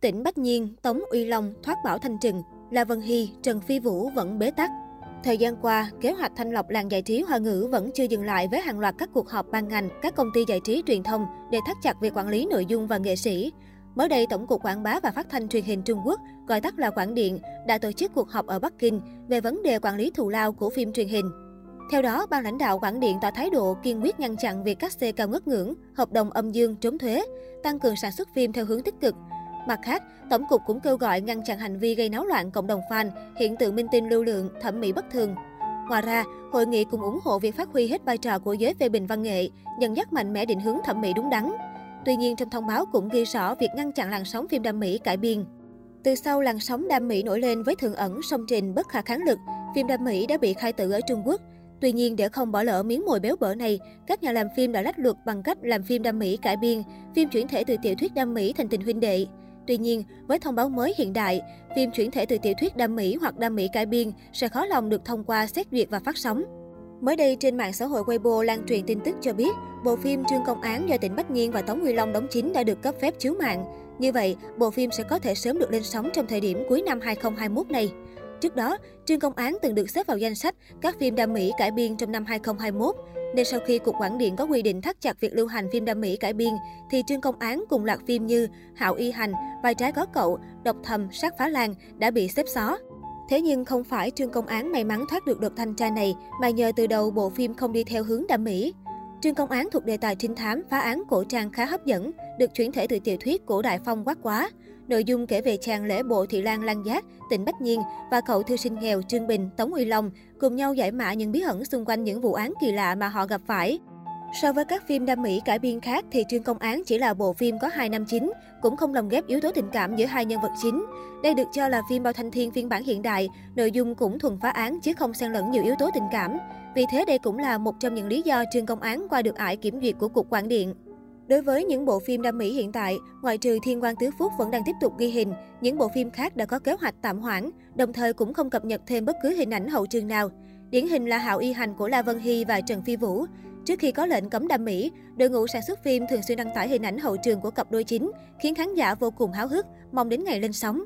Tỉnh Bách Nhiên, Tống Uy Long thoát bảo thanh trừng, La Vân Hy, Trần Phi Vũ vẫn bế tắc. Thời gian qua, kế hoạch thanh lọc làng giải trí hoa ngữ vẫn chưa dừng lại với hàng loạt các cuộc họp ban ngành, các công ty giải trí truyền thông để thắt chặt việc quản lý nội dung và nghệ sĩ. Mới đây, Tổng cục Quảng bá và Phát thanh Truyền hình Trung Quốc, gọi tắt là Quảng Điện, đã tổ chức cuộc họp ở Bắc Kinh về vấn đề quản lý thù lao của phim truyền hình. Theo đó, ban lãnh đạo Quảng Điện tỏ thái độ kiên quyết ngăn chặn việc cắt xê cao ngất ngưỡng, hợp đồng âm dương trốn thuế, tăng cường sản xuất phim theo hướng tích cực, Mặt khác, Tổng cục cũng kêu gọi ngăn chặn hành vi gây náo loạn cộng đồng fan, hiện tượng minh tinh lưu lượng, thẩm mỹ bất thường. Ngoài ra, hội nghị cũng ủng hộ việc phát huy hết vai trò của giới phê bình văn nghệ, dẫn dắt mạnh mẽ định hướng thẩm mỹ đúng đắn. Tuy nhiên, trong thông báo cũng ghi rõ việc ngăn chặn làn sóng phim đam mỹ cải biên. Từ sau làn sóng đam mỹ nổi lên với thượng ẩn song trình bất khả kháng lực, phim đam mỹ đã bị khai tử ở Trung Quốc. Tuy nhiên, để không bỏ lỡ miếng mồi béo bở này, các nhà làm phim đã lách luật bằng cách làm phim đam mỹ cải biên, phim chuyển thể từ tiểu thuyết đam mỹ thành tình huynh đệ. Tuy nhiên, với thông báo mới hiện đại, phim chuyển thể từ tiểu thuyết đam mỹ hoặc đam mỹ cải biên sẽ khó lòng được thông qua xét duyệt và phát sóng. Mới đây, trên mạng xã hội Weibo lan truyền tin tức cho biết, bộ phim Trương Công Án do Tỉnh Bách Nhiên và Tống Nguyên Long đóng chính đã được cấp phép chiếu mạng. Như vậy, bộ phim sẽ có thể sớm được lên sóng trong thời điểm cuối năm 2021 này. Trước đó, Trương Công Án từng được xếp vào danh sách các phim đam mỹ cải biên trong năm 2021. Nên sau khi Cục Quản điện có quy định thắt chặt việc lưu hành phim đam mỹ cải biên, thì Trương Công Án cùng loạt phim như Hạo Y Hành, Vai trái có cậu, Độc thầm, Sát phá lan đã bị xếp xó. Thế nhưng không phải Trương Công Án may mắn thoát được đợt thanh tra này, mà nhờ từ đầu bộ phim không đi theo hướng đam mỹ. Trương Công Án thuộc đề tài trinh thám, phá án cổ trang khá hấp dẫn, được chuyển thể từ tiểu thuyết của Đại Phong Quát Quá. Nội dung kể về chàng lễ bộ Thị Lan Lan Giác, tỉnh Bách Nhiên và cậu thư sinh nghèo Trương Bình, Tống Uy Long cùng nhau giải mã những bí ẩn xung quanh những vụ án kỳ lạ mà họ gặp phải. So với các phim đam mỹ cải biên khác thì Trương Công Án chỉ là bộ phim có hai năm chính, cũng không lồng ghép yếu tố tình cảm giữa hai nhân vật chính. Đây được cho là phim bao thanh thiên phiên bản hiện đại, nội dung cũng thuần phá án chứ không xen lẫn nhiều yếu tố tình cảm. Vì thế đây cũng là một trong những lý do Trương Công Án qua được ải kiểm duyệt của Cục Quản điện. Đối với những bộ phim đam mỹ hiện tại, ngoại trừ Thiên quan Tứ Phúc vẫn đang tiếp tục ghi hình, những bộ phim khác đã có kế hoạch tạm hoãn, đồng thời cũng không cập nhật thêm bất cứ hình ảnh hậu trường nào. Điển hình là Hạo Y Hành của La Vân Hy và Trần Phi Vũ. Trước khi có lệnh cấm đam mỹ, đội ngũ sản xuất phim thường xuyên đăng tải hình ảnh hậu trường của cặp đôi chính, khiến khán giả vô cùng háo hức, mong đến ngày lên sóng.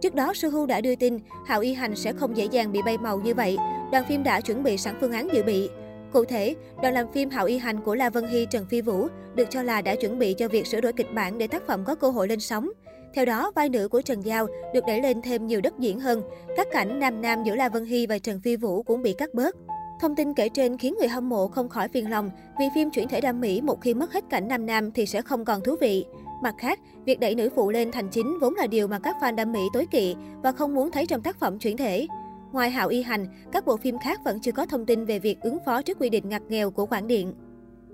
Trước đó, Suhu đã đưa tin Hạo Y Hành sẽ không dễ dàng bị bay màu như vậy. Đoàn phim đã chuẩn bị sẵn phương án dự bị. Cụ thể, đoàn làm phim Hạo Y Hành của La Vân Hy Trần Phi Vũ được cho là đã chuẩn bị cho việc sửa đổi kịch bản để tác phẩm có cơ hội lên sóng. Theo đó, vai nữ của Trần Giao được đẩy lên thêm nhiều đất diễn hơn. Các cảnh nam nam giữa La Vân Hy và Trần Phi Vũ cũng bị cắt bớt. Thông tin kể trên khiến người hâm mộ không khỏi phiền lòng vì phim chuyển thể đam mỹ một khi mất hết cảnh nam nam thì sẽ không còn thú vị. Mặt khác, việc đẩy nữ phụ lên thành chính vốn là điều mà các fan đam mỹ tối kỵ và không muốn thấy trong tác phẩm chuyển thể. Ngoài Hạo Y Hành, các bộ phim khác vẫn chưa có thông tin về việc ứng phó trước quy định ngặt nghèo của quản điện.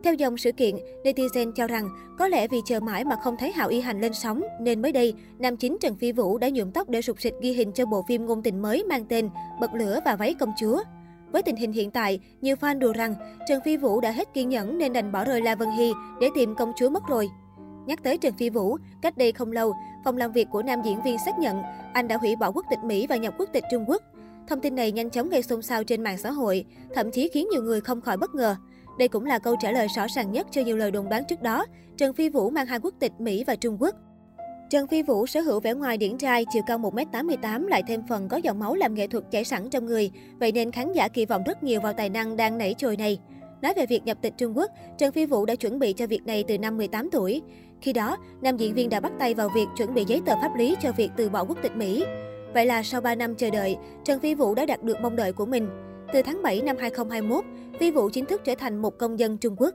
Theo dòng sự kiện, netizen cho rằng có lẽ vì chờ mãi mà không thấy Hạo Y Hành lên sóng nên mới đây, nam chính Trần Phi Vũ đã nhuộm tóc để sụp sịch ghi hình cho bộ phim ngôn tình mới mang tên Bật lửa và váy công chúa. Với tình hình hiện tại, nhiều fan đùa rằng Trần Phi Vũ đã hết kiên nhẫn nên đành bỏ rơi La Vân Hy để tìm công chúa mất rồi. Nhắc tới Trần Phi Vũ, cách đây không lâu, phòng làm việc của nam diễn viên xác nhận anh đã hủy bỏ quốc tịch Mỹ và nhập quốc tịch Trung Quốc. Thông tin này nhanh chóng gây xôn xao trên mạng xã hội, thậm chí khiến nhiều người không khỏi bất ngờ. Đây cũng là câu trả lời rõ ràng nhất cho nhiều lời đồn đoán trước đó. Trần Phi Vũ mang hai quốc tịch Mỹ và Trung Quốc. Trần Phi Vũ sở hữu vẻ ngoài điển trai, chiều cao 1m88 lại thêm phần có dòng máu làm nghệ thuật chảy sẵn trong người. Vậy nên khán giả kỳ vọng rất nhiều vào tài năng đang nảy trồi này. Nói về việc nhập tịch Trung Quốc, Trần Phi Vũ đã chuẩn bị cho việc này từ năm 18 tuổi. Khi đó, nam diễn viên đã bắt tay vào việc chuẩn bị giấy tờ pháp lý cho việc từ bỏ quốc tịch Mỹ. Vậy là sau 3 năm chờ đợi, Trần Phi Vũ đã đạt được mong đợi của mình. Từ tháng 7 năm 2021, Phi Vũ chính thức trở thành một công dân Trung Quốc.